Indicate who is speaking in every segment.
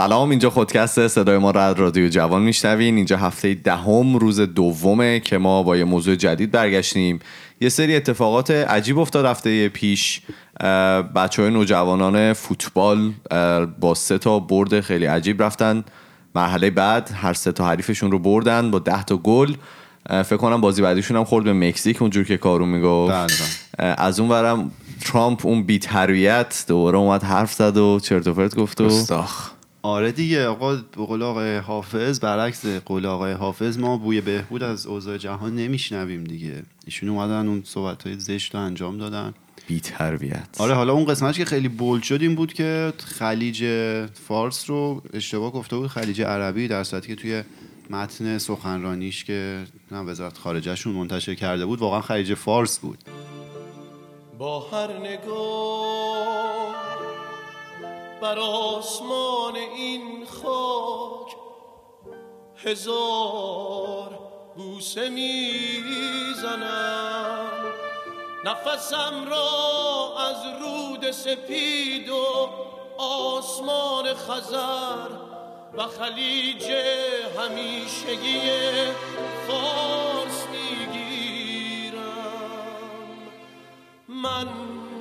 Speaker 1: سلام اینجا خودکست صدای ما را رادیو جوان میشنوین. اینجا هفته دهم روز دومه که ما با یه موضوع جدید برگشتیم. یه سری اتفاقات عجیب افتاد هفته پیش. بچه های نوجوانان فوتبال با سه تا برد خیلی عجیب رفتن. مرحله بعد هر سه تا حریفشون رو بردن با ده تا گل. فکر کنم بازی بعدیشون هم خورد به مکزیک اونجور که کارو می‌گفت. بله. از اون برم ترامپ اون بی تربیت دوباره اومد حرف زد و چرت و پرت گفت و
Speaker 2: آره دیگه آقا به قول آقای حافظ برعکس قول آقای حافظ ما بوی بهبود از اوضاع جهان نمیشنویم دیگه. ایشون اومدن اون صحبت های زشت رو انجام دادن.
Speaker 1: بی تربیت
Speaker 2: آره حالا اون قسمتش که خیلی بولد شد این بود که خلیج فارس رو اشتباه گفته بود خلیج عربی در صورتی که توی متن سخنرانیش که وزارت خارجهشون منتشر کرده بود واقعا خلیج فارس بود. با هر نگاه بر آسمان این خاک هزار بوسه می‌زنم. نفسم را از رود سپید و آسمان خزر و خلیج همیشگی فارس من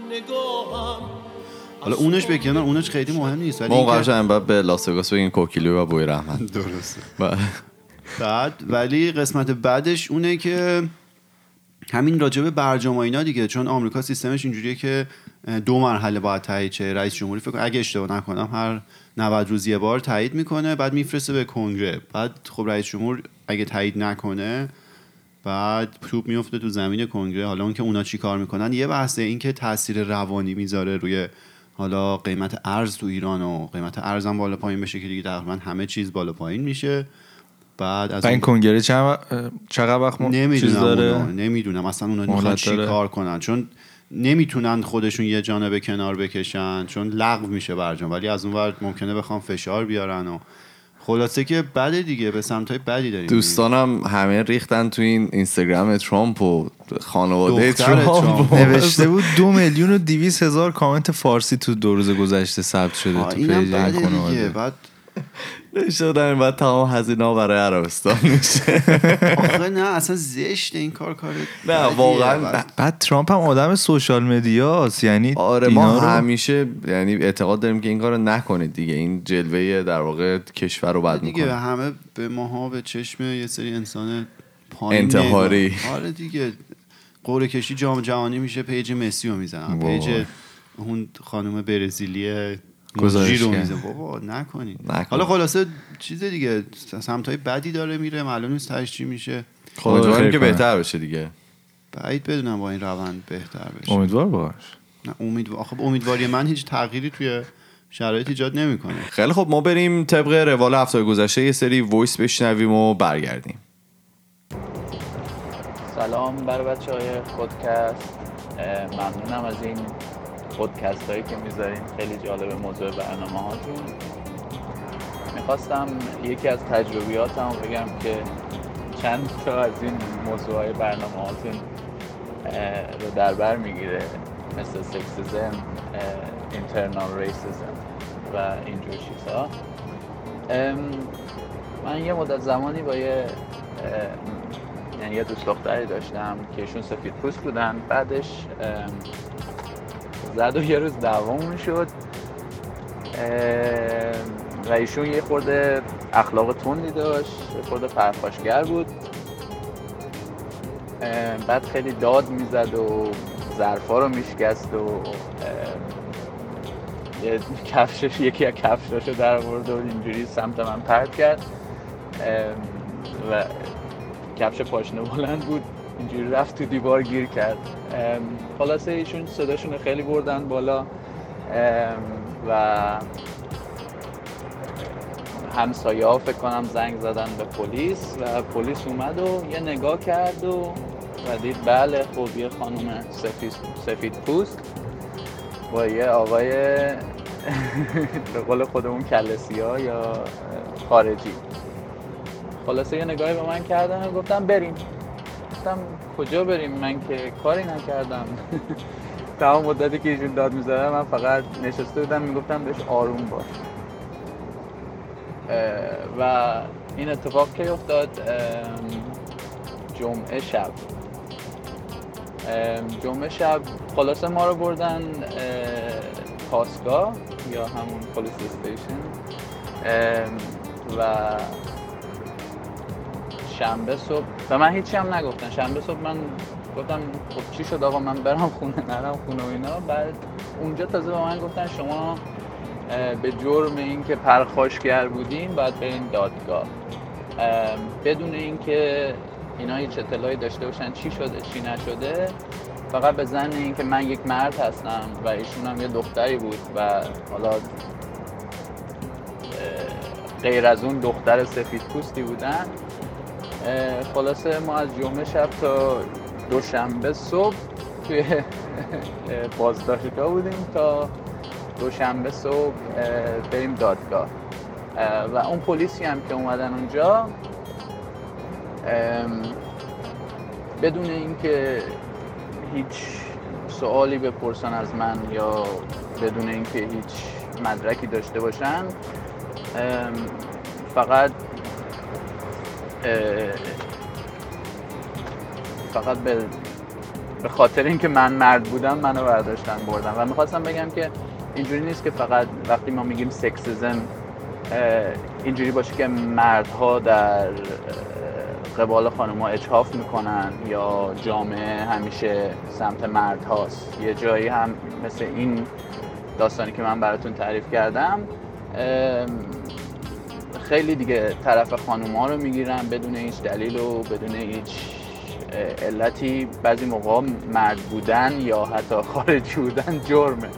Speaker 2: نگاهم حالا اونش به کنار اونش خیلی مهم نیست
Speaker 1: ولی ما که... بعد به لاس بگیم کوکیلو و بوی رحمت.
Speaker 2: درسته. بعد ولی قسمت بعدش اونه که همین راجبه برجام اینا دیگه چون آمریکا سیستمش اینجوریه که دو مرحله باید تایید چه رئیس جمهوری فکر اگه اشتباه نکنم هر 90 روز یه بار تایید می‌کنه بعد میفرسته به کنگره. بعد خب رئیس جمهور اگه تایید نکنه بعد توپ میفته تو زمین کنگره. حالا اون که اونا چی کار می‌کنن؟ یه بحثه این که تاثیر روانی می‌ذاره روی حالا قیمت ارز تو ایران و قیمت ارزم بالا پایین بشه که دیگه تقریبا همه چیز بالا پایین میشه. بعد
Speaker 3: از این کنگره چقدر وقت
Speaker 2: نمی‌دونم داره؟ نمی‌دونم. اصلا اونا می‌خوان چی کار کنن. چون نمی‌تونن خودشون یه جانبه کنار بکشن. چون لغو میشه برجام. ولی از اون ور ممکنه بخوام فشار بیارن و خلاصه که بده دیگه به سمت های بدی داریم
Speaker 1: دوستانم همه ریختن تو این اینستاگرام ترامپ و خانواده
Speaker 3: ترامپ. نوشته بود دو میلیون و دویست هزار کامنت فارسی تو دو روز گذشته ثبت شده تو page این خانواده.
Speaker 2: بعد
Speaker 1: شدن بعد تمام هزینه ها برای عربستان میشه.
Speaker 2: آخه نه اصلا زشت این کار کار
Speaker 1: نه واقعا.
Speaker 3: بعد ترامپ هم آدم social media یعنی
Speaker 1: آره ما همیشه یعنی اعتقاد داریم که این کارو نکنید دیگه. این جلوه در واقع کشور رو بعد
Speaker 2: دیگه همه به ماها به چشم یه سری انسان پایین
Speaker 1: انتحاری.
Speaker 2: آره دیگه قرعه کشی جام جهانی میشه page مسی رو می‌زنن. page اون خانم برزیلیه گزارش بابا نکنید. حالا خلاصه چیز دیگه سمت های بدی داره میره. معلوم نیست تهش چی میشه.
Speaker 1: امیدواریم که بهتر بشه دیگه.
Speaker 2: بعید بدونم با این روند بهتر بشه.
Speaker 3: امیدوار باش.
Speaker 2: نه امیدوار آخه امیدواری من هیچ تغییری توی شرایط ایجاد نمی‌کنه.
Speaker 1: خیلی خب ما بریم طبق روال هفته گذشته یه سری وایس بشنویم و برگردیم.
Speaker 4: سلام بر بچه های خودکست ممنونم از این پودکست هایی که می‌ذارین خیلی جالب موضوع برنامه هاتون. می‌خواستم یکی از تجربیاتم بگم که چند تا از این موضوع های برنامه هاتون رو در بر می‌گیره مثل سکسیزم اینترنال ریسیزم و اینجور چیزها من یه مدت زمانی با یه یعنی یه دوست دختری داشتم که ایشون سفید پوست بودن. بعدش زد و یه روز دوام شد. و ایشون یه خورده اخلاق تندی داشت یه خورده پرخاشگر بود. بعد خیلی داد می‌زد و ظرفا رو میشکست و یه کفشش یکی از کفشاشو در آورد و اینجوری سمت من پرد کرد. و کفش پاشنه بلند بود. اینجوری رفت تو دیوار گیر کرد. خلاصه ایشون صداشون خیلی بردن بالا. و همسایه ها فکر کنم زنگ زدن به پلیس و پلیس اومد و یه نگاه کرد و و دید بله خب یه خانم سفید, سفید پوست با یه آقای به قول خودمون کلسی ها یا خارجی. خلاصه یه نگاهی به من کردن و گفتم بریم. گفتم کجا بریم؟ من که کاری نکردم. تمام مدتی که ایشون داد می‌زدن من فقط نشسته بودم می‌گفتم بهش آروم باش. و این اتفاق که افتاد؟ جمعه شب. جمعه شب خلاصه ما رو بردن پاسگاه یا همون پلیس استیشن. و شنبه صبح. و من هیچی هم نگفتن شنبه صبح من گفتم خب چی شد آقا؟ من برم خونه نرم خونه و اینا. بعد اونجا تازه به من گفتن شما به جرم اینکه پرخاشگر بودیم باید برین دادگاه. بدون اینکه اینا هیچ اطلاعی داشته باشن چی شده چی نشده فقط به زن اینکه من یک مرد هستم و ایشون هم یه دختری بود و حالا غیر از اون دختر سفید پوستی بودن. خلاصه ما از جمعه شب تا دوشنبه صبح توی بازداشتگاه بودیم تا دوشنبه صبح بریم دادگاه. و اون پلیسی هم که اومدن اونجا بدون اینکه هیچ سوالی بپرسن از من یا بدون اینکه هیچ مدرکی داشته باشن فقط فقط به به خاطر اینکه من مرد بودم منو برداشتن بردن. و می‌خواستم بگم که اینجوری نیست که فقط وقتی ما میگیم سکسیزم اینجوری باشه که مردها در قبال خانم ها اجحاف می‌کنن یا جامعه همیشه سمت مرد هاست یه جایی هم مثل این داستانی که من براتون تعریف کردم خیلی دیگه طرف خانوم ها رو می‌گیرن بدون هیچ دلیل و بدون هیچ علتی. بعضی موقع مرد بودن یا حتی خارجی بودن جرمه.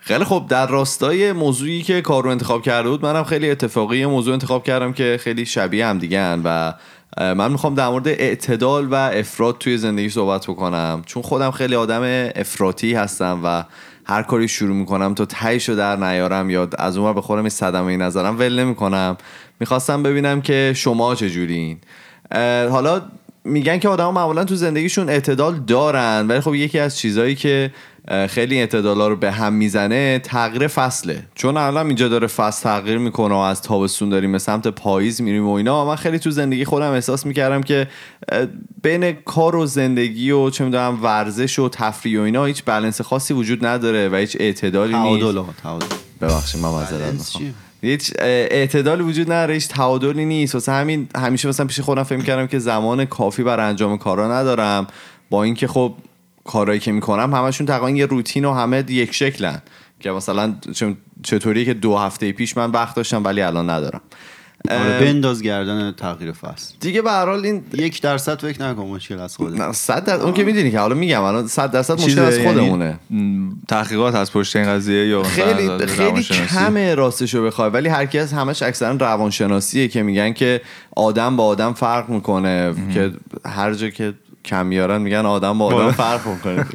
Speaker 1: خیلی خب در راستای موضوعی که کارو انتخاب کرده بود منم خیلی اتفاقی موضوع انتخاب کردم که خیلی شبیه هم دیگه و من می‌خوام در مورد اعتدال و افراد توی زندگی صحبت بکنم. چون خودم خیلی آدم افراطی هستم و هر کاری شروع می‌کنم تا تهیشو در نیارم یا از اونور به خودم صدمه نظرم ول نمی‌کنم. می‌خواستم ببینم که شما چجورین. حالا میگن که آدم معمولا تو زندگیشون اعتدال دارن ولی خب یکی از چیزهایی که خیلی اعتدالا رو به هم می‌زنه تغییر فصله. چون الان اینجا داره فصل تغییر می‌کنه و از تابستون داریم به سمت پاییز میریم و اینا. و من خیلی تو زندگی خودم احساس می‌کردم که بین کار و زندگی و چه می‌دونم ورزش و تفریح و اینا هیچ بلنس خاصی وجود نداره و هیچ اعتدالی نیست. ببخشید من معذرت هیچ اعتدالی وجود نداره هیچ تعادلی نیست. واسه همین همیشه مثلا پیش خودم فکر کردم که زمان کافی برای انجام کارا ندارم. با اینکه خب کارهایی که می‌کنم همشون تقریبا یه روتین و همه یک شکلن که مثلا چطوری که دو هفته پیش من وقت داشتم ولی الان ندارم.
Speaker 2: آره بنداز گردن تغییر فصل.
Speaker 1: دیگه به هر حال این
Speaker 2: یک درصد فکر نکن مشکل از خوده
Speaker 1: نه 100 درصد اون که می‌دونی که حالا میگم الان 100 درصد مشکل از یعنی خودمونه.
Speaker 3: تحقیقات از پشت این قضیه یا
Speaker 1: خیلی خیلی کمه راستشو بخوای ولی هر کی از همش اکثرا روانشناسیه که میگن که آدم با آدم فرق می‌کنه که هر جا که کم میارن میگن آدم با آدم فرق می‌کنه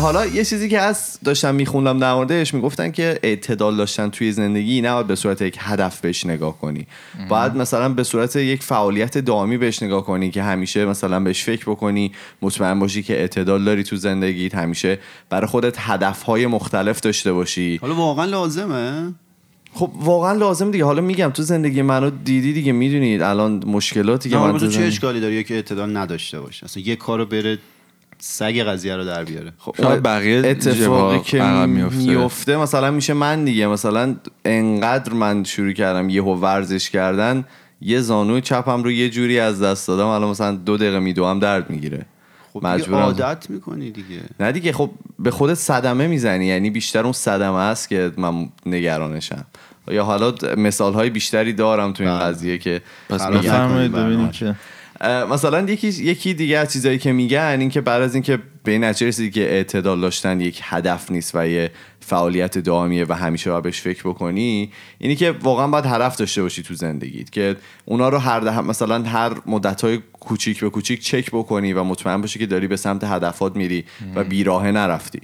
Speaker 1: حالا یه چیزی که از داشتم میخوندم در موردش می‌گفتن که اعتدال داشتن توی زندگی نباید به صورت یک هدف بهش نگاه کنی. باید مثلا به صورت یک فعالیت دائمی بهش نگاه کنی که همیشه مثلا بهش فکر بکنی مطمئن باشی که اعتدال داری تو زندگیت همیشه برای خودت هدفهای مختلف داشته باشی.
Speaker 2: حالا واقعا لازمه.
Speaker 1: خب واقعا لازم دیگه. حالا میگم تو زندگی منو دیدی دیگه می‌دونید الان مشکلاتی که من
Speaker 2: چه اشکالی داره؟ که اعتدال نداشته باشه. اصلا یه کارو بره سگ قضیه رو در بیاره.
Speaker 3: خب بقیه
Speaker 1: اتفاقی که میفته. مثلا میشه من دیگه. مثلا انقدر من شروع کردم یهو ورزش کردن یه زانو چپم رو یه جوری از دست دادم. الان مثلا دو دقیقه میدوام درد می‌گیره.
Speaker 2: خب مجبورم. عادت می‌کنی دیگه.
Speaker 1: نه دیگه خب به خودت صدمه می‌زنی. یعنی بیشتر اون صدمه است که من نگرانشم. یا حالا مثال های بیشتری دارم تو این بله. قضیه که
Speaker 3: پس بفرمایید ببینیم که
Speaker 1: مثلا یکی یکی دیگه از چیزایی که میگن این که بعد از اینکه به این نتیجه که اعتدال داشتن یک هدف نیست و یه فعالیت دائمیه و همیشه باید بهش فکر بکنی اینی که واقعا باید هدف داشته باشی تو زندگیت که اونا رو هر ده مثلا هر مدت های کوچیک به کوچیک چک بکنی و مطمئن باشی که داری به سمت هدفات میری و بیراهه نرفتی.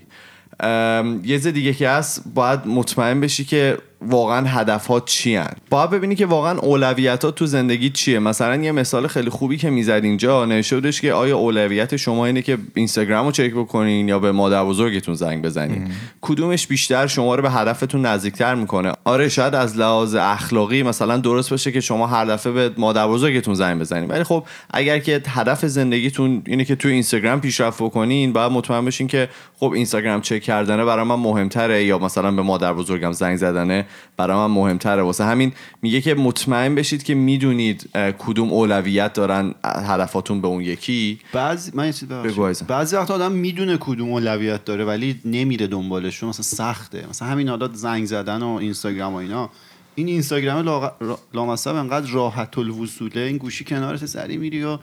Speaker 1: یه دیگه که هست باید مطمئن بشی که واقعا هدفها چی هن. باید ببینی که واقعا اولویتات تو زندگی چیه. مثلا یه مثال خیلی خوبی که می‌زد اینجا نوشته بودش که آیا اولویت شما اینه که اینستاگرام رو چک بکنین یا به مادر بزرگتون زنگ بزنین؟ کدومش بیشتر شما رو به هدفتون نزدیکتر می‌کنه؟ آره شاید از لحاظ اخلاقی مثلا درست باشه که شما هر دفعه به مادر بزرگتون زنگ بزنین. ولی خب اگر که هدف زندگیتون اینه که تو اینستاگرام پیشرفت بکنین باید مطمئن بشین که خب اینستاگرام چک کردنه برای من مهمتره یا مثلا به مادر بزرگم زنگ زدنه. برای من مهمتره. واسه همین میگه که مطمئن بشید که می‌دونید کدوم اولویت دارن هدفاتون به اون یکی.
Speaker 2: بعضی من. بعضی وقتا آدم می‌دونه کدوم اولویت داره ولی نمیره دنبالش چون مثلا سخته. مثلا همین حالا زنگ زدن و اینستاگرام و اینا. این اینستاگرام لا- را- لامصب انقدر راحت الوصوله این گوشی کنارت سری میری و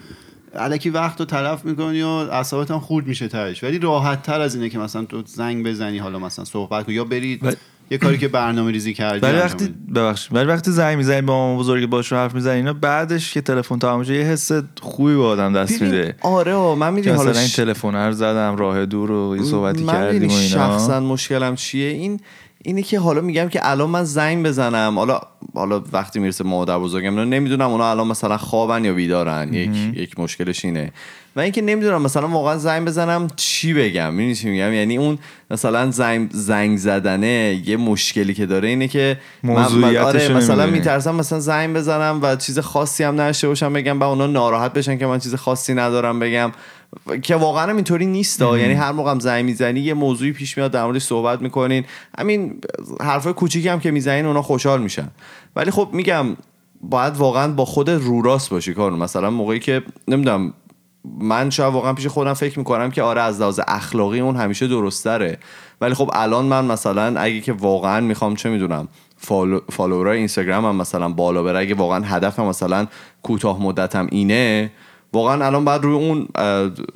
Speaker 2: علکی وقت رو تلف می‌کنی و اعصابت هم خورد میشه تهش. ولی راحت تر از اینه که مثلا تو زنگ بزنی حالا مثلا صحبت کنی یا برید یه کاری که برنامه ریزی کردی
Speaker 3: ولی وقتی. ببخشید ولی وقتی زنگ می‌زنی با مامان بزرگ باش حرف می‌زنی اینا بعدش که تلفن تمام یه حس خوبی به آدم دست
Speaker 1: ببین،
Speaker 3: میده.
Speaker 1: آره آه، من
Speaker 3: که
Speaker 1: می‌دونی حالا
Speaker 3: این تلفن رو زدم راه دور و یه صحبتی کردیم و اینا.
Speaker 1: شخصا مشکلم چیه؟ این اینی که حالا میگم که الان من زنگ بزنم حالا حالا وقتی می‌رسه مادر بزرگم نمی‌دونم اونا الان مثلا خوابن یا بیدارن. یک یک مشکلش اینه. و اینکه نمی‌دونم مثلا واقعا زنگ بزنم چی بگم؟ می‌دونی چی میگم؟ یعنی اون مثلا زنگ زنگ زدنه یه مشکلی که داره اینه که من- آره مثلا. میترسم مثلا زنگ بزنم و چیز خاصی هم نشه باشم بگم و اونا ناراحت بشن که من چیز خاصی ندارم بگم. که واقعا هم اینطوری نیست یعنی هر موقع هم زنگ می‌زنی یه موضوعی پیش میاد در موردش صحبت می‌کنین. همین حرفای کوچیکی هم که می‌زنین اونا خوشحال میشن. ولی خب میگم باید واقعا با خود رو راست باشی کار مثلا موقعی که نمی‌دونم من شاید واقعا پیش خودم فکر می‌کنم که آره از لحاظ اخلاقی اون همیشه درستره ولی خب الان من مثلا اگه که واقعا می‌خوام چه می‌دونم follow follower ای اینستاگرام هم مثلا بالا بره اگه واقعا هدفم مثلا کوتاه مدتم اینه واقعا الان باید روی اون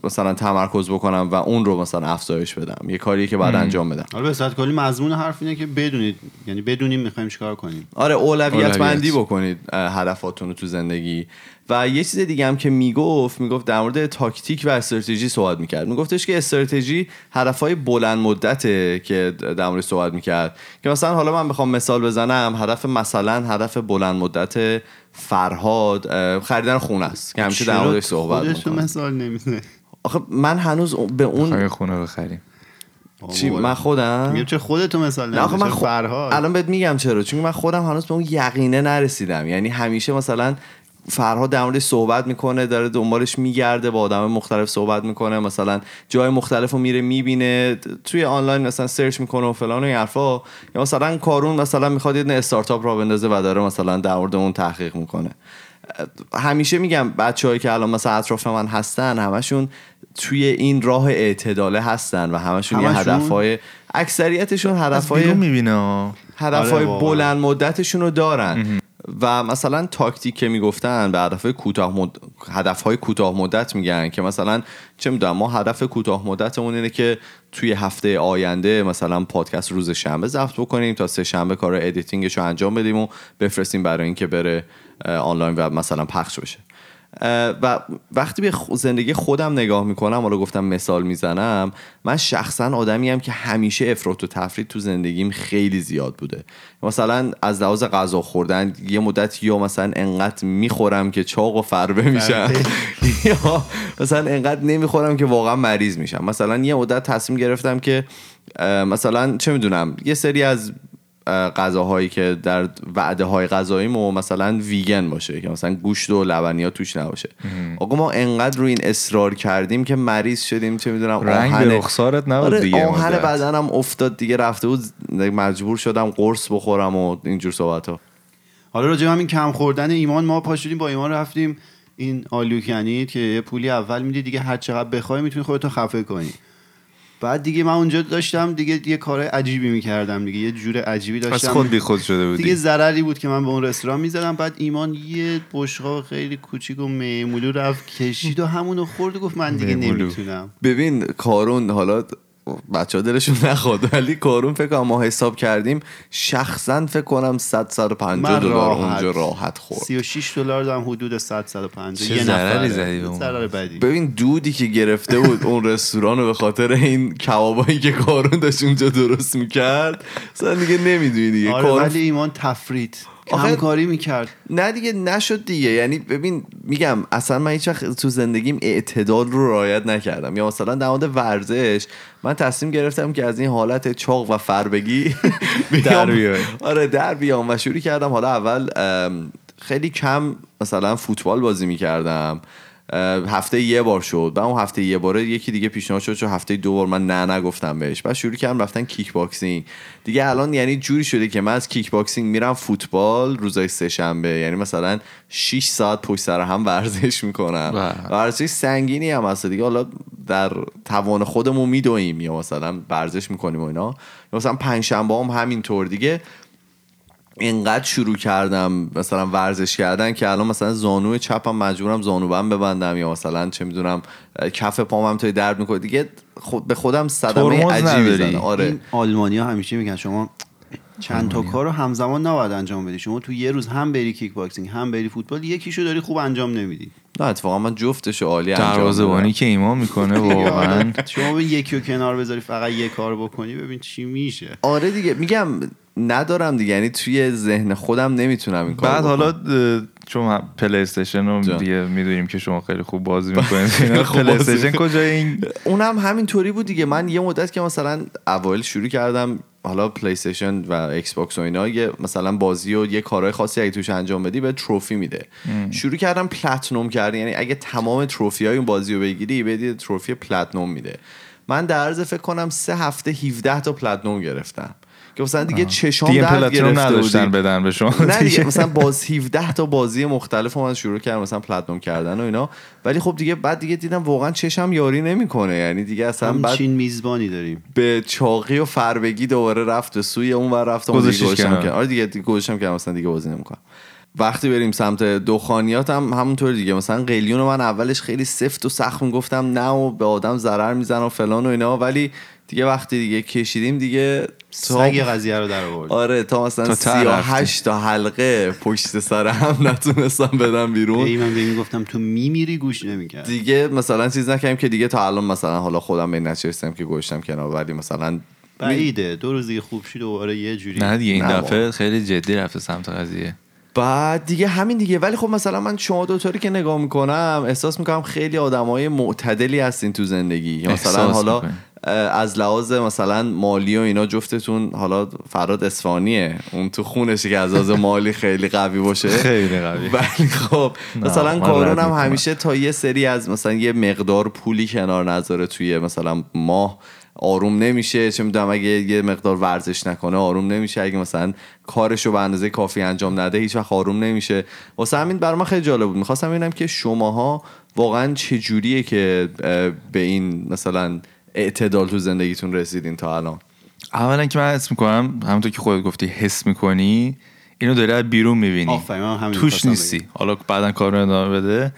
Speaker 1: مثلا تمرکز بکنم و اون رو مثلا افزایش بدم. یه کاریه که باید انجام بدم.
Speaker 2: حالا به صورت کلی مضمون حرف اینه که بدونید یعنی بدونیم می‌خوایم چیکار کنیم.
Speaker 1: آره اولویت
Speaker 3: اولویت.
Speaker 1: بندی بکنید هدفاتون رو تو زندگی. و یه چیز دیگه هم که می‌گفت می‌گفت در مورد تاکتیک و استراتژی صحبت می‌کرد. میگفتش که استراتژی هدفهای بلند مدته که در مورد صحبت می‌کرد. که مثلا حالا من بخوام مثال بزنم هدف مثلا هدف بلند مدت فرهاد خریدن خونه است که همیشه در موردش صحبت می‌کنه.
Speaker 2: مثال نمی‌زنه؟
Speaker 1: آخه من هنوز به اون
Speaker 3: خونه بخریم.
Speaker 1: چی؟ من خودم؟
Speaker 2: میگم چه خودتو مثال
Speaker 1: نه آخه من.
Speaker 2: فرهاد.
Speaker 1: الان بهت میگم چرا چون من خودم هنوز به اون یقینه نرسیدم. یعنی همیشه مثلا فرهاد در موردش صحبت می‌کنه داره دنبالش میگرده با آدم مختلف صحبت می‌کنه مثلا جای مختلف رو میره می‌بینه توی آنلاین مثلا سرچ می‌کنه و فلان و این حرفا. یا مثلا کارون مثلا می‌خواد یه استارتاپ را بندازه و داره مثلا در مورد اون تحقیق می‌کنه. همیشه میگم بچههایی که الان مثلا اطراف من هستن همشون توی این راه اعتداله هستن و همشون یه
Speaker 2: همشون؟
Speaker 1: هدفهای اکثریتشون هدفهای
Speaker 3: می‌بینه
Speaker 1: هدفهای
Speaker 2: آره.
Speaker 1: بلند مدتشون رو دارن. و مثلا تاکتیک که می‌گفتن به هدفهای کوتاه مد... هدفهای کوتاه مدت میگن که مثلا چه می‌دونم ما هدف کوتاه مدتمون اینه که توی هفته آینده مثلا پادکست روز شنبه ضبط بکنیم تا سه شنبه کار editing ش رو انجام بدیم و بفرستیم برای اینکه بره آنلاین و مثلا پخش بشه. و وقتی به زندگی خودم نگاه می‌کنم حالا گفتم مثال می‌زنم من شخصا آدمی که همیشه افراط و تفریط تو زندگیم خیلی زیاد بوده. مثلا از لحاظ غذا خوردن یه مدت یا مثلا انقدر می‌خورم که چاق و فربه میشم. یا مثلا انقدر نمی‌خورم که واقعا مریض میشم. مثلا یه مدت تصمیم گرفتم که مثلا چه می‌دونم یه سری از غذاهایی که در وعده های غذاییمو مثلا ویگن باشه که مثلا گوشت و لبنیات توش نباشه. آقا ما انقدر روی این اصرار کردیم که مریض شدیم چه می‌دونم
Speaker 3: رنگ به رخسارت نبود
Speaker 1: آره
Speaker 3: دیگه
Speaker 1: آهن. بدنم افتاد دیگه رفته بود مجبور شدم قرص بخورم و اینجور صحبت ها
Speaker 2: حالا راجع به همین کم خوردن ایمان ما پاشدیم با ایمان رفتیم این آلوکنید که یه پولی اول میدی دیگه هر چقدر بخوای می‌تونی خودتو خفه کنی. بعد دیگه من اونجا داشتم دیگه یه کار عجیبی می‌کردم دیگه یه جور عجیبی داشتم.
Speaker 3: خود بی خود شده بودی.
Speaker 2: دیگه ضرری بود که من به اون رستوران می‌زدم بعد ایمان یه بشقاب خیلی کوچیک و معمولو رفت کشید و همونو خورد و گفت من دیگه
Speaker 3: معمولو.
Speaker 2: نمی‌تونم.
Speaker 1: ببین کارون حالا بچه ها دلشون نخواد ولی کارون فکر کنم ما حساب کردیم شخصا فکر کنم 100 150
Speaker 2: من
Speaker 1: دلار
Speaker 2: راحت.
Speaker 1: اونجا راحت خورد
Speaker 2: 36 دلار دارم حدود 100 150
Speaker 3: چه
Speaker 2: یه.
Speaker 3: زدی به؟
Speaker 2: ضرر بدی
Speaker 1: ببین دودی که گرفته بود اون رستوران رو به خاطر این کبابایی که کارون داشت اونجا درست می‌کرد اصلا دیگه نمی‌دونی دیگه
Speaker 2: آره
Speaker 1: کارون
Speaker 2: ولی ایمان تفرید همکاری می‌کرد.
Speaker 1: نه دیگه نشد دیگه. یعنی ببین میگم اصلا من هیچ وقت تو زندگیم اعتدال رو رعایت نکردم. یا مثلا در مورد ورزش من تصمیم گرفتم که از این حالت چاق و فربگی بیام-
Speaker 3: دربیای.
Speaker 1: آره در بیام و شروع کردم. حالا اول خیلی کم مثلا فوتبال بازی می‌کردم. هفته یه بار شد. بعد اون هفته یه باره یکی دیگه پیشنهاد شد چون هفته دو بار من نه نگفتم بهش. بعد شروع کردم رفتن کیک باکسینگ دیگه الان یعنی جوری شده که من از کیک باکسینگ میرم فوتبال روزای سه شنبه. یعنی مثلا 6 ساعت پشت سر هم ورزش می‌کنم.
Speaker 3: بله.
Speaker 1: ورزش سنگینی هم هست. دیگه حالا در توان خودمون میدویم یا مثلا ورزش می‌کنیم و اینا. یا مثلا پنج شنبه هم همینطور. دیگه اینقدر شروع کردم مثلا ورزش کردن که الان مثلا زانو چپم مجبورم زانوبند ببندم یا مثلا چه می‌دونم کف پام هم توی درد می‌کنه. دیگه خود به خودم صدمه عجیبی
Speaker 3: نداری.
Speaker 1: زدم. آره
Speaker 2: این آلمانی ها همیشه میگن شما چند تا کار رو همزمان نباید انجام بدی. شما تو یه روز هم بری کیک باکسینگ هم بری فوتبال یکیشو داری خوب انجام نمیدی.
Speaker 1: نه اتفاقا من جفتش عالی انجام
Speaker 3: دروازه‌بانی. که ایمان می‌کنه واقعا.
Speaker 2: شما به یکی رو کنار بذاری فقط یه کار بکنی ببین چی میشه.
Speaker 1: آره دیگه میگم ندارم دیگه. یعنی توی ذهن خودم نمی‌تونم این کار
Speaker 3: بعد حالا چون پلی استیشن رو. دیگه می‌دونیم که شما خیلی خوب بازی می‌کنید. پلی استیشن. کجای این؟
Speaker 1: اونم همینطوری بود دیگه. من یه مدت که مثلا اوایل شروع کردم حالا پلی استیشن و ایکس باکس و اینا یه مثلا بازی و یه کارهای خاصی اگه توش انجام بدی یه trophy میده. شروع کردم platinum کردن. یعنی اگه تمام trophy های اون بازی رو بگیری بدی trophy platinum میده. من در عرض فکر کنم سه هفته 17 تا platinum گرفتم. که مثلا دیگه چشام
Speaker 3: دیگه
Speaker 1: درد گرفته
Speaker 3: نداشتن
Speaker 1: بودی.
Speaker 3: بدن به شما
Speaker 1: نه دیگه. مثلا باز 17 تا بازی مختلف رو من شروع کردم مثلا platinum کردن و اینا ولی خب دیگه بعد دیگه دیدم واقعا چشم یاری نمی‌کنه یعنی دیگه اصلا بعد
Speaker 2: همچین میزبانی داریم
Speaker 1: به چاقی و فربگی دوباره رفت به سوی اون ور و گذاشتم
Speaker 3: کنار.
Speaker 1: کنار. آره دیگه دیگه گذاشتم که مثلا دیگه بازی نمی‌کنم وقتی بریم سمت دخانیات هم همونطور دیگه مثلا قلیون رو من اولش خیلی سفت و سخت گفتم نه و به آدم ضرر می‌زنه و فلان و اینا ولی دیگه وقتی دیگه کشیدیم دیگه تا-
Speaker 2: سگ قضیه رو در آورد.
Speaker 1: آره تا مثلا
Speaker 3: تا ته
Speaker 1: 38 تا حلقه پشت سر هم نتونستم بدم بیرون.
Speaker 2: ای من به این گفتم تو میمیری گوش نمی‌کرد.
Speaker 1: دیگه مثلا چیز نکردیم که دیگه تا الان مثلا حالا خودم به این نچستم که گوشتم کنار ولی مثلا
Speaker 2: بعیده. دو روز دیگه خوب شی دوباره یه جوری
Speaker 3: نه دیگه این
Speaker 1: نه
Speaker 3: دفعه خیلی جدی رفته سمت قضیه.
Speaker 1: بعد دیگه همین دیگه. ولی خب مثلا من شما دوتاری که نگاه می‌کنم احساس می‌کنم خیلی آدمای معتدلی هستین تو زندگی. مثلا حالا
Speaker 3: می‌کنی.
Speaker 1: از لحاظ مثلا مالی و اینا جفتتون حالا فراد اسفانیه اون تو خونشه که از لحاظ مالی خیلی قوی باشه.
Speaker 3: خیلی قوی.
Speaker 1: ولی خب مثلا کارون هم. همیشه تا یه سری از مثلا یه مقدار پولی کنار نذاره توی مثلا ماه. آروم نمیشه. چه می‌دونم اگه یه مقدار ورزش نکنه آروم نمیشه. اگه مثلا کارش رو به اندازه کافی انجام نده هیچ وقت آروم نمیشه. واسه همین برای من خیلی جالب بود. می‌خواستم ببینم که شماها واقعا چجوریه که اه، به این مثلا اعتدال تو زندگیتون رسیدین تا الان؟
Speaker 3: اولا که من حس می‌کنم همونطور که خودت گفتی حس می‌کنی اینو داری از بیرون می‌بینی. توش نیستی. حالا بعدا کار رو ادامه بده.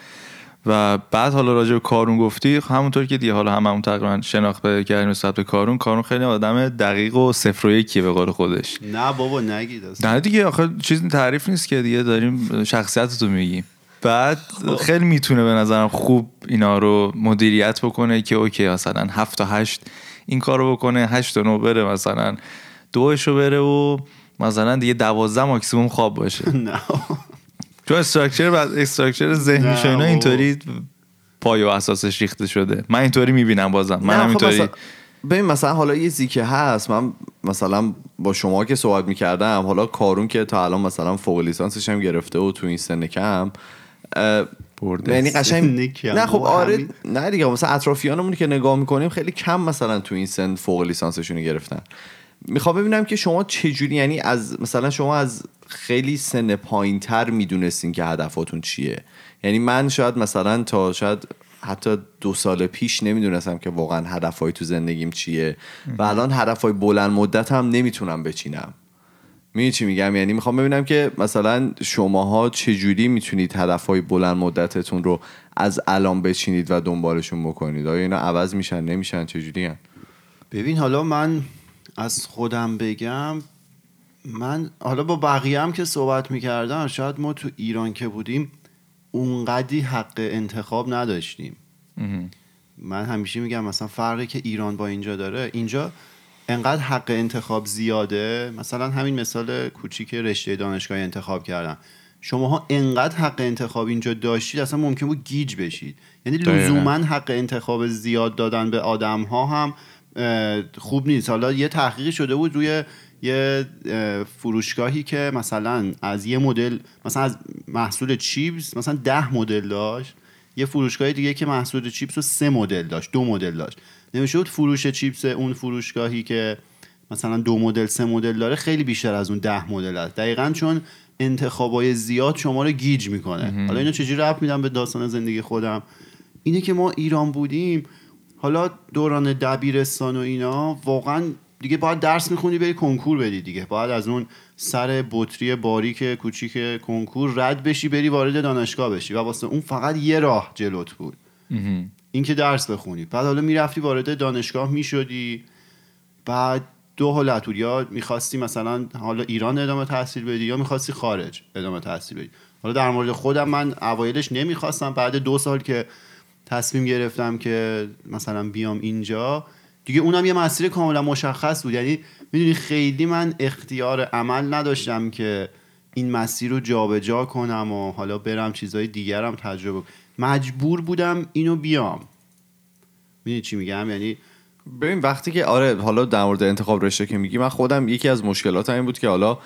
Speaker 3: و بعد حالا راجع به کارون گفتی همونطور که دیگه حالا هممون تقریبا شناخت پیدا کردیم نسبت به کارون کارون خیلی آدم دقیق و صفر و یکیه به قول خودش.
Speaker 2: نه بابا نگید.
Speaker 3: نه دیگه آخه چیزی تعریف نیست که دیگه داریم شخصیت رو میگیم. بعد خیلی می‌تونه به نظرم خوب اینا رو مدیریت بکنه که اوکی مثلا هفت تا هشت این کار رو بکنه هشت تا نو بره مثلا دوش رو بره و مثلا دیگه دوازده ماکسیموم خواب باشه.
Speaker 2: نه.
Speaker 3: چون استراکچر بعد استراکچر ذهنیش و اینا
Speaker 2: بابا.
Speaker 3: اینطوری پای و اساسش ریخته شده. من اینطوری می‌بینم بازم. من
Speaker 1: نه، خب ببین مثلا حالا یه زیکه هست. من مثلا با شما که صحبت می‌کردم حالا کارون که تا الان مثلا فوق لیسانسش هم گرفته و تو این سن کم. یعنی قشنگ
Speaker 2: کم
Speaker 1: نه خب آره. نه دیگه مثلا اطرافیانمون که نگاه می‌کنیم خیلی کم مثلا تو این سن فوق لیسانسشون رو گرفتن. می‌خوام ببینم که شما چجوری یعنی از مثلا شما از خیلی سن پایین تر می‌دونستین که هدفاتون چیه. یعنی من شاید مثلا تا شاید حتی دو سال پیش نمی‌دونستم که واقعا هدفهای تو زندگیم چیه و الان هدفهای بلند مدت هم نمی‌تونم بچینم. می‌دونی چی میگم؟ یعنی می‌خوام ببینم که مثلا شماها چجوری می‌تونید هدفهای بلند مدتتون رو از الان بچینید و دنبالشون بکنید. آیا اینا عوض میشن؟ نمیشن؟ چجوری هن؟
Speaker 2: ببین حالا من از خودم بگم من حالا با بقیه هم که صحبت می‌کردم شاید ما تو ایران که بودیم اونقدی حق انتخاب نداشتیم. من همیشه میگم مثلا فرقی که ایران با اینجا داره اینجا انقدر حق انتخاب زیاده؟ مثلا همین مثال کوچیک رشته دانشگاهی انتخاب کردن شماها انقدر حق انتخاب اینجا داشتید اصلا ممکن بود گیج بشید. یعنی. لزوما حق انتخاب زیاد دادن به آدم ها هم خوب نیست. حالا یه تحقیقی شده بود روی یه اه، فروشگاهی که مثلا از یه مدل مثلا از محصول چیپس مثلا ده مدل داشت. یه فروشگاه دیگه که محصول چیپس رو سه مدل داشت دو مدل داشت. نمیشه بود فروش چیپس اون فروشگاهی که مثلا دو مدل سه مدل داره خیلی بیشتر از اون ده مدل است. دقیقا چون انتخابای زیاد شما رو گیج می‌کنه. حالا اینو چجوری رفت میدم به داستان زندگی خودم؟ اینه که ما ایران بودیم حالا دوران دبیرستان و اینا واقعا دیگه باید درس می‌خونی بری کنکور بدی دیگه. باید از اون سر بطری باریک کوچیک کنکور رد بشی بری وارد دانشگاه بشی. و واسه اون فقط یه راه جلوت بود. اینکه درس بخونی. بعد حالا می‌رفتی وارد دانشگاه می‌شدی. بعد دو حالت بود یا می‌خواستی مثلا حالا ایران ادامه تحصیل بدی یا می‌خواستی خارج ادامه تحصیل بدی. حالا در مورد خودم من اوایلش نمی‌خواستم. بعد دو سال که تصمیم گرفتم که مثلا بیام اینجا دیگه اونم یه مسیر کاملا مشخص بود. یعنی می‌دونی خیلی من اختیار عمل نداشتم که این مسیر رو جابجا کنم و حالا برم چیزهای دیگرم تجربه. مجبور بودم اینو بیام. می‌دونی چی میگم؟ یعنی
Speaker 1: ببین وقتی که آره حالا در مورد انتخاب رشته که میگی من خودم یکی از مشکلات این بود که حالا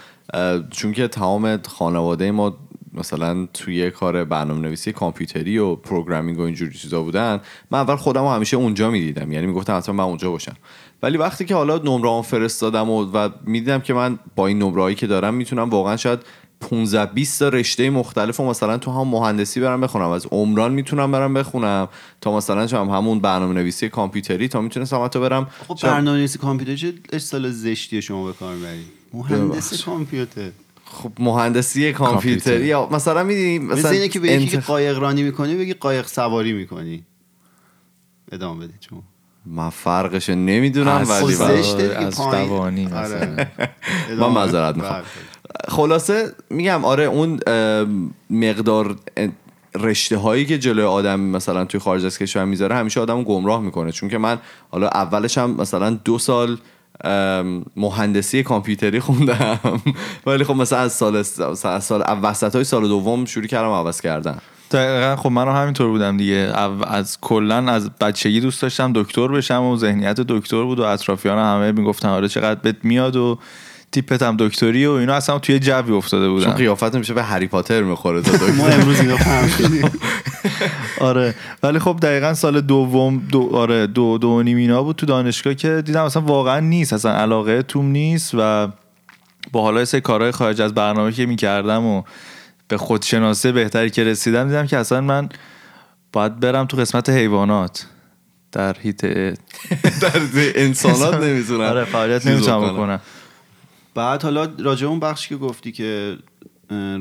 Speaker 1: چون که تمام خانواده ما مثلا توی کار برنامه نویسی کامپیوتری و پروگرامینگ و اینجور چیزا بودن من اول خودم رو همیشه اونجا می‌دیدم. یعنی می‌گفتم حتما من اونجا باشم. ولی وقتی که حالا نمره فرستادم و, و می‌دیدم که من با این نمرهایی که دارم می‌تونم واقعا شاید 15 20 تا رشته مختلف و مثلا تو هم مهندسی برم بخونم. از عمران می‌تونم برم بخونم تا مثلا شما همون برنامه نویسی کامپیوتری تا می‌تونستم حتی برم.
Speaker 2: خب
Speaker 1: شاید-
Speaker 2: برنامه‌نویسی کامپیوتر چه اصطلاح زشتی شما به کار می‌بری؟ مهندس. کامپیوتر.
Speaker 1: خب مهندسی کامپیوتری. یا مثلا می‌دونی
Speaker 2: مثل
Speaker 1: مثلا
Speaker 2: اینه که به یکی که
Speaker 1: انتخ-
Speaker 2: قایق رانی می‌کنی بگی قایق سواری می‌کنی. ادامه بدید شما.
Speaker 1: من فرقش نمی‌دونم ولی.
Speaker 2: زشته
Speaker 3: از. دوانی
Speaker 2: آره.
Speaker 3: مثلا.
Speaker 1: من معذرت. می‌خوام
Speaker 2: بله.
Speaker 1: خلاصه میگم آره اون مقدار رشته هایی که جلوی آدم مثلا توی خارج از کشور می‌ذاره همیشه آدم گمراه می‌کنه چون که من حالا اولش هم مثلا دو سال مهندسی کامپیوتری خوندم. ولی خب مثلا از سال از سال وسط های سال دوم شروع کردم عوض کردن.
Speaker 3: دقیقا خب منم همینطور بودم دیگه. از کلا از بچگی دوست داشتم دکتر بشم و ذهنیت دکتر بود و اطرافیان همه می‌گفتن آره چقدر بهت میاد و تیپت هم دکتری و اینا اصلا توی جوی افتاده
Speaker 1: چون
Speaker 3: بودن
Speaker 1: قیافت میشه به هری پاتر می‌خوره تا.
Speaker 2: ما امروز اینو فهمیدیم.
Speaker 3: آره. ولی خب دقیقا سال دوم دو آره دو دو و نیم اینا بود تو دانشگاه که دیدم اصلا واقعا نیست. اصلا علاقه توم نیست و با حالا سری کارهای خارج از برنامه که می‌کردم و به خودشناسه بهتری که رسیدم دیدم که اصلا من باید برم تو قسمت حیوانات در هیت
Speaker 1: در انسانات نمی‌تونن
Speaker 3: آره فعالیت نمی‌تونم. بکنم.
Speaker 2: بعد حالا راجع اون بخشی که گفتی که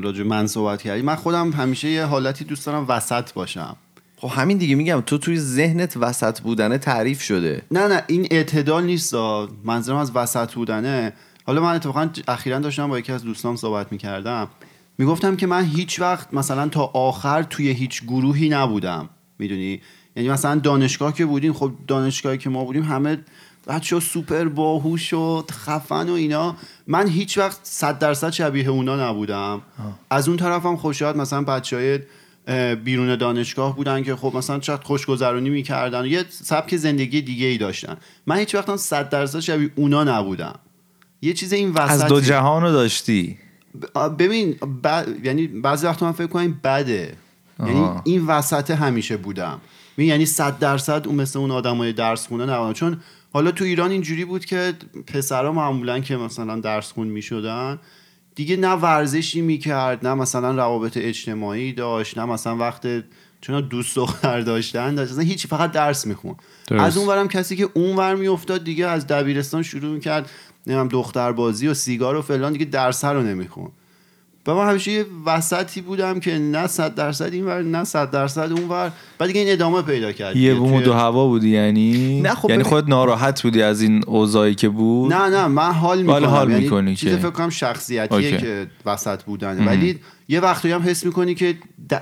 Speaker 2: راجع من صحبت کردی من خودم همیشه یه حالتی دوست دارم وسط باشم.
Speaker 1: خب همین دیگه میگم تو توی ذهنت وسط بودن تعریف شده.
Speaker 2: نه نه این اعتدال نیست. منظورم از وسط بودنه. حالا من اتفاقا اخیرا داشتم با یکی از دوستام صحبت می‌کردم. می‌گفتم که من هیچ وقت مثلا تا آخر توی هیچ گروهی نبودم. می‌دونی؟ یعنی مثلا دانشگاه که بودیم خب دانشگاهی که ما بودیم همه بچه سوپر باهوش و خفن و اینا. من هیچ وقت صد درصد شبیه اونا نبودم. از اون طرفم خب شاید مثلا بچه های بیرون دانشگاه بودن که خب مثلا چقدر خوشگذرانی می‌کردن. و یه سبک زندگی دیگه ای داشتن. من هیچ وقت صد درصد شبیه اونا نبودم. یه چیز این وسط
Speaker 3: از دو جهان رو داشتی؟
Speaker 2: ببین ب... یعنی بعضی وقتا من فکر کنم بده. یعنی
Speaker 3: آها.
Speaker 2: این وسط همیشه بودم. یعنی صد درصد اون مثل اون آدمای درس خونه نبودم. چون حالا تو ایران اینجوری بود که پسرا معمولا که مثلا درس خون می‌شدن دیگه نه ورزشی می‌کرد نه مثلا روابط اجتماعی داشت نه مثلا وقت چون دوست دختر داشتن داشت اصلا هیچ فقط درس میخون
Speaker 3: درست.
Speaker 2: از اون ورم کسی که اون ور میافتاد دیگه از دبیرستان شروع می‌کرد نمی‌دونم دختر بازی و سیگار و فلان دیگه درس رو نمیخون و من همیشه یه وسطی بودم که نه صد درصد این ور نه صد درصد اون ور. بعد دیگه این ادامه پیدا کرد
Speaker 3: یه بوم دو هوا بودی یعنی؟
Speaker 1: نه خب
Speaker 3: یعنی خود ناراحت بودی از این اوضاعی که بود؟
Speaker 2: نه نه من حال می‌کنم.
Speaker 3: حال
Speaker 2: یعنی
Speaker 3: می‌کنی
Speaker 2: چیز فکر کنم شخصیتیه
Speaker 3: اوکی.
Speaker 2: که وسط بودن ولی یه وقتی هم حس می‌کنی که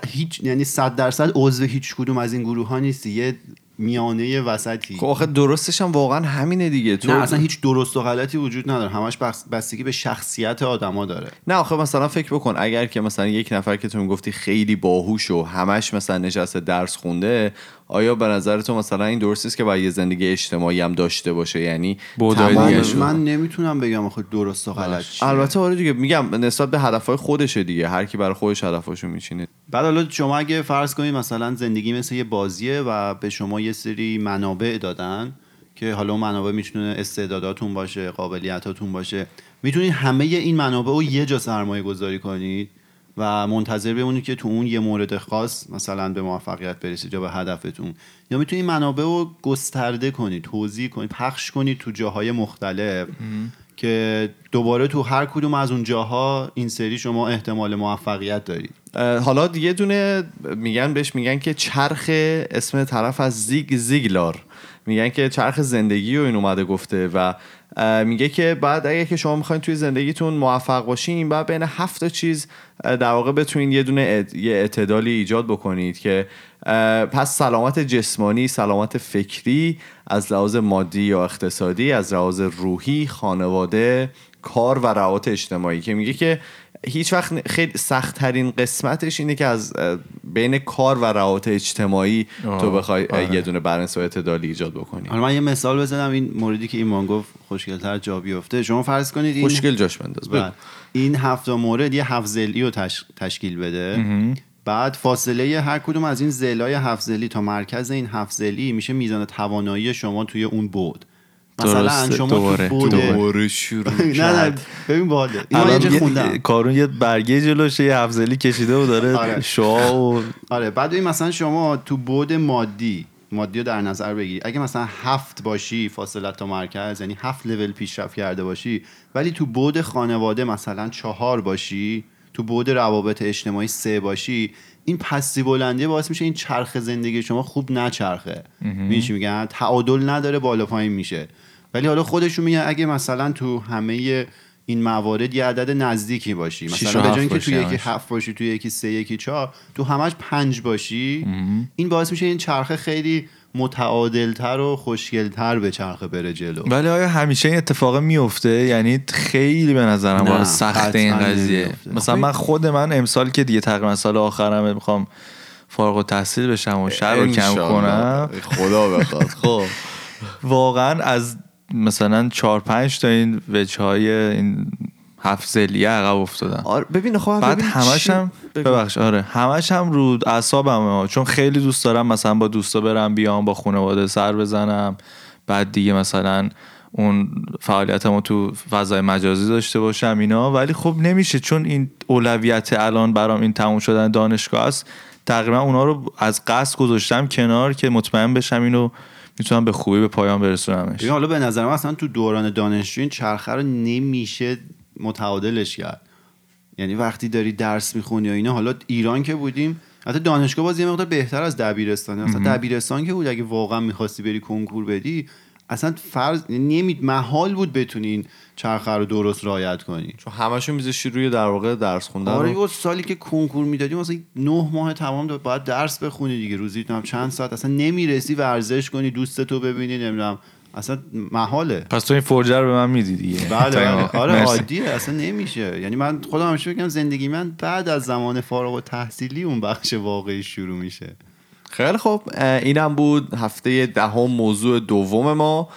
Speaker 2: هیچ یعنی صد درصد عضو هیچ کدوم از این گروه ها نیستی. یه میانه وسطی.
Speaker 1: خب آخه درستش هم واقعا همینه دیگه. تو
Speaker 2: نه اصلا هیچ درست و غلطی وجود نداره. همش بس- بستگی به شخصیت آدما داره.
Speaker 1: نه آخه مثلا فکر بکن اگر که مثلا یک نفر که تو می‌گفتی خیلی باهوش و همش مثلا نشسته درس خونده آیا به نظر تو مثلا این درست است که باید یه زندگی اجتماعی هم داشته باشه؟ یعنی
Speaker 2: من. من نمی‌تونم بگم آخه درست و غلط.
Speaker 1: البته آره دیگه میگم نسبت به هدفهای خودشه دیگه. هر کی برای خودش هدفاشو میچینه.
Speaker 2: بعد حالا شما اگه فرض کنید مثلا زندگی مثل یه بازیه و به شما یه سری منابع دادن که حالا اون منابع می‌تونه استعداداتون باشه قابلیتاتون باشه می‌تونید همه این منابع رو یه جا سرمایه گذاری کنید و منتظر بمونید که تو اون یه مورد خاص مثلا به موفقیت برسید یا به هدفتون. یا می‌تونید منابع رو گسترده کنید توضیح کنید پخش کنید تو جاهای مختلف. که دوباره تو هر کدوم از اون جاها این سری شما احتمال موفقیت دارید
Speaker 1: حالا یه دونه میگن بهش میگن که چرخ اسم طرف از زیگ زیگلار. میگن که چرخ زندگی رو این اومده گفته و میگه که بعد اگه که شما می‌خواین توی زندگیتون موفق باشین بعد بین هفت چیز در واقع بتونین یه دونه یه اعتدالی ایجاد بکنید که پس سلامت جسمانی سلامت فکری از لحاظ مادی یا اقتصادی از لحاظ روحی خانواده کار و روابط اجتماعی که میگه که هیچ وقت خیلی سخت ترین قسمتش اینه که از بین کار و روابط اجتماعی
Speaker 3: آه،
Speaker 1: تو بخوای اه،
Speaker 3: آره.
Speaker 1: یه دونه بالانس و اعتدالی ایجاد بکنی
Speaker 2: حالا من یه مثال بزنم این موردی که ایمان گفت خوشگلتر جا بیفته شما فرض کنید این
Speaker 1: خوشگل جاش بنداز.
Speaker 2: بله. این هفت مورد یه هفت زلی رو تش... تشکیل بده بعد فاصله هر کدوم از این زلای هفت زلی تا مرکز این هفت زلی میشه میزان توانایی شما توی اون بود مثلا. شما
Speaker 3: دوباره.
Speaker 2: تو بود
Speaker 1: دوباره شروع
Speaker 2: نه نه ببین این یه- خوندم
Speaker 3: کارون یه برگه جلوشه یه هفزلی کشیده و داره
Speaker 2: آره.
Speaker 3: شعا و
Speaker 2: آره بعد ببین مثلا شما تو بود مادی مادی رو در نظر بگیری اگه مثلا هفت باشی فاصله تا مرکز یعنی هفت لول پیشرفت کرده باشی ولی تو بود خانواده مثلا چهار باشی تو بود روابط اجتماعی سه باشی این پستی بلندی باعث میشه این چرخ زندگی شما خوب نچرخه. می‌دونی چی میگن تعادل نداره بالا پایین میشه. ولی حالا خودشون میگن اگه مثلا تو همه این موارد یه عدد نزدیکی باشی مثلا به
Speaker 3: هفت
Speaker 2: جای اینکه تو یکی. هفت باشی تو یکی سه یکی چهار تو همش پنج باشی این باعث میشه این چرخه خیلی متعادلتر و خوشگلتر به چرخه بره جلو.
Speaker 3: ولی آیا همیشه این اتفاق میفته؟ یعنی خیلی به نظرم باید سخت این قضیه. مثلا من خود من امسال که دیگه تقریبا سال آخرمه می‌خوام فارغ التحصیل بشم و شهر رو کم. کنم.
Speaker 1: خدا بخواد. خب.
Speaker 3: واقعا از مثلا چهار پنج تا این وجه های این هفت زلیه عقب افتادم
Speaker 1: آره ببین خب
Speaker 3: بعد
Speaker 1: ببین
Speaker 3: همش هم. ببخش آره. همش هم رو اعصابم چون خیلی دوست دارم مثلا با دوستا برم بیام با خانواده سر بزنم. بعد دیگه مثلا اون فعالیتمو تو فضای مجازی داشته باشم اینا. ولی خب نمیشه چون این اولویت الان برام این تموم شدن دانشگاه است. تقریبا اونا رو از قصد گذاشتم کنار که مطمئن بشم اینو می‌تونم به خوبی به پایان برسونمش.
Speaker 2: ببین حالا به نظر من اصلا تو دوران دانشجو این چرخه رو نمیشه متعادلش کرد. یعنی وقتی داری درس می‌خونی یا اینا حالا ایران که بودیم حتی دانشگاه باز یه مقدار بهتر از دبیرستان اصلا دبیرستان که بود اگه واقعا می‌خواستی بری کنکور بدی اصلا فرض نمی محال بود بتونی این چرخه رو درست رعایت کنی.
Speaker 1: چون همشون میذاشی روی در واقع درس خوندن
Speaker 2: آره. یه سالی که کنکور می‌دادی مثلا نه ماه تمام باید درس بخونی دیگه روزی هم چند ساعت. اصلا نمی‌رسی ورزش کنی دوست تو ببینی نمی‌دونم اصلا محاله
Speaker 3: پس تو این فرجه رو به من میدی دیگه
Speaker 2: بله. آره
Speaker 3: مرسی.
Speaker 2: عادیه اصلا نمیشه یعنی من خودم همیشه بگم زندگی من بعد از زمان فارغ و تحصیلی اون بخش واقعی شروع میشه
Speaker 1: خیلی خب اینم بود هفته دهم موضوع دوم ما.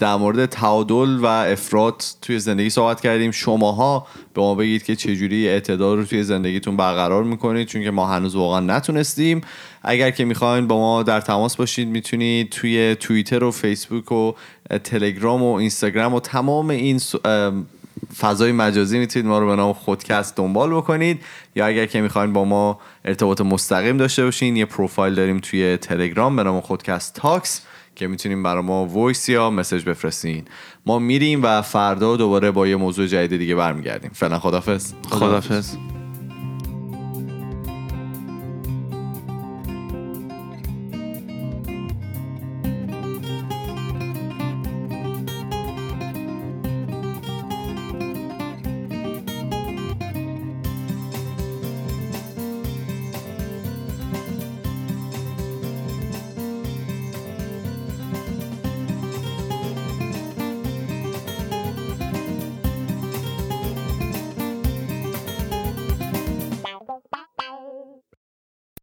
Speaker 1: در مورد تعادل و افراد توی زندگی صحبت کردیم. شماها به ما بگید که چجوری اعتدال رو توی زندگیتون برقرار می‌کنید چون که ما هنوز واقعا نتونستیم. اگر که می‌خواین با ما در تماس باشید می‌تونید توی توییتر و فیسبوک و تلگرام و اینستاگرام و تمام این فضای مجازی می‌تونید ما رو به نام خودکست دنبال بکنید. یا اگر که می‌خواین با ما ارتباط مستقیم داشته باشین یه پروفایل داریم توی تلگرام به نام خودکست talks که می‌تونین برای ما voice یا message بفرستین. ما میریم و فردا دوباره با یه موضوع جدید دیگه برمیگردیم. فعلا خدافظ
Speaker 3: خدافظ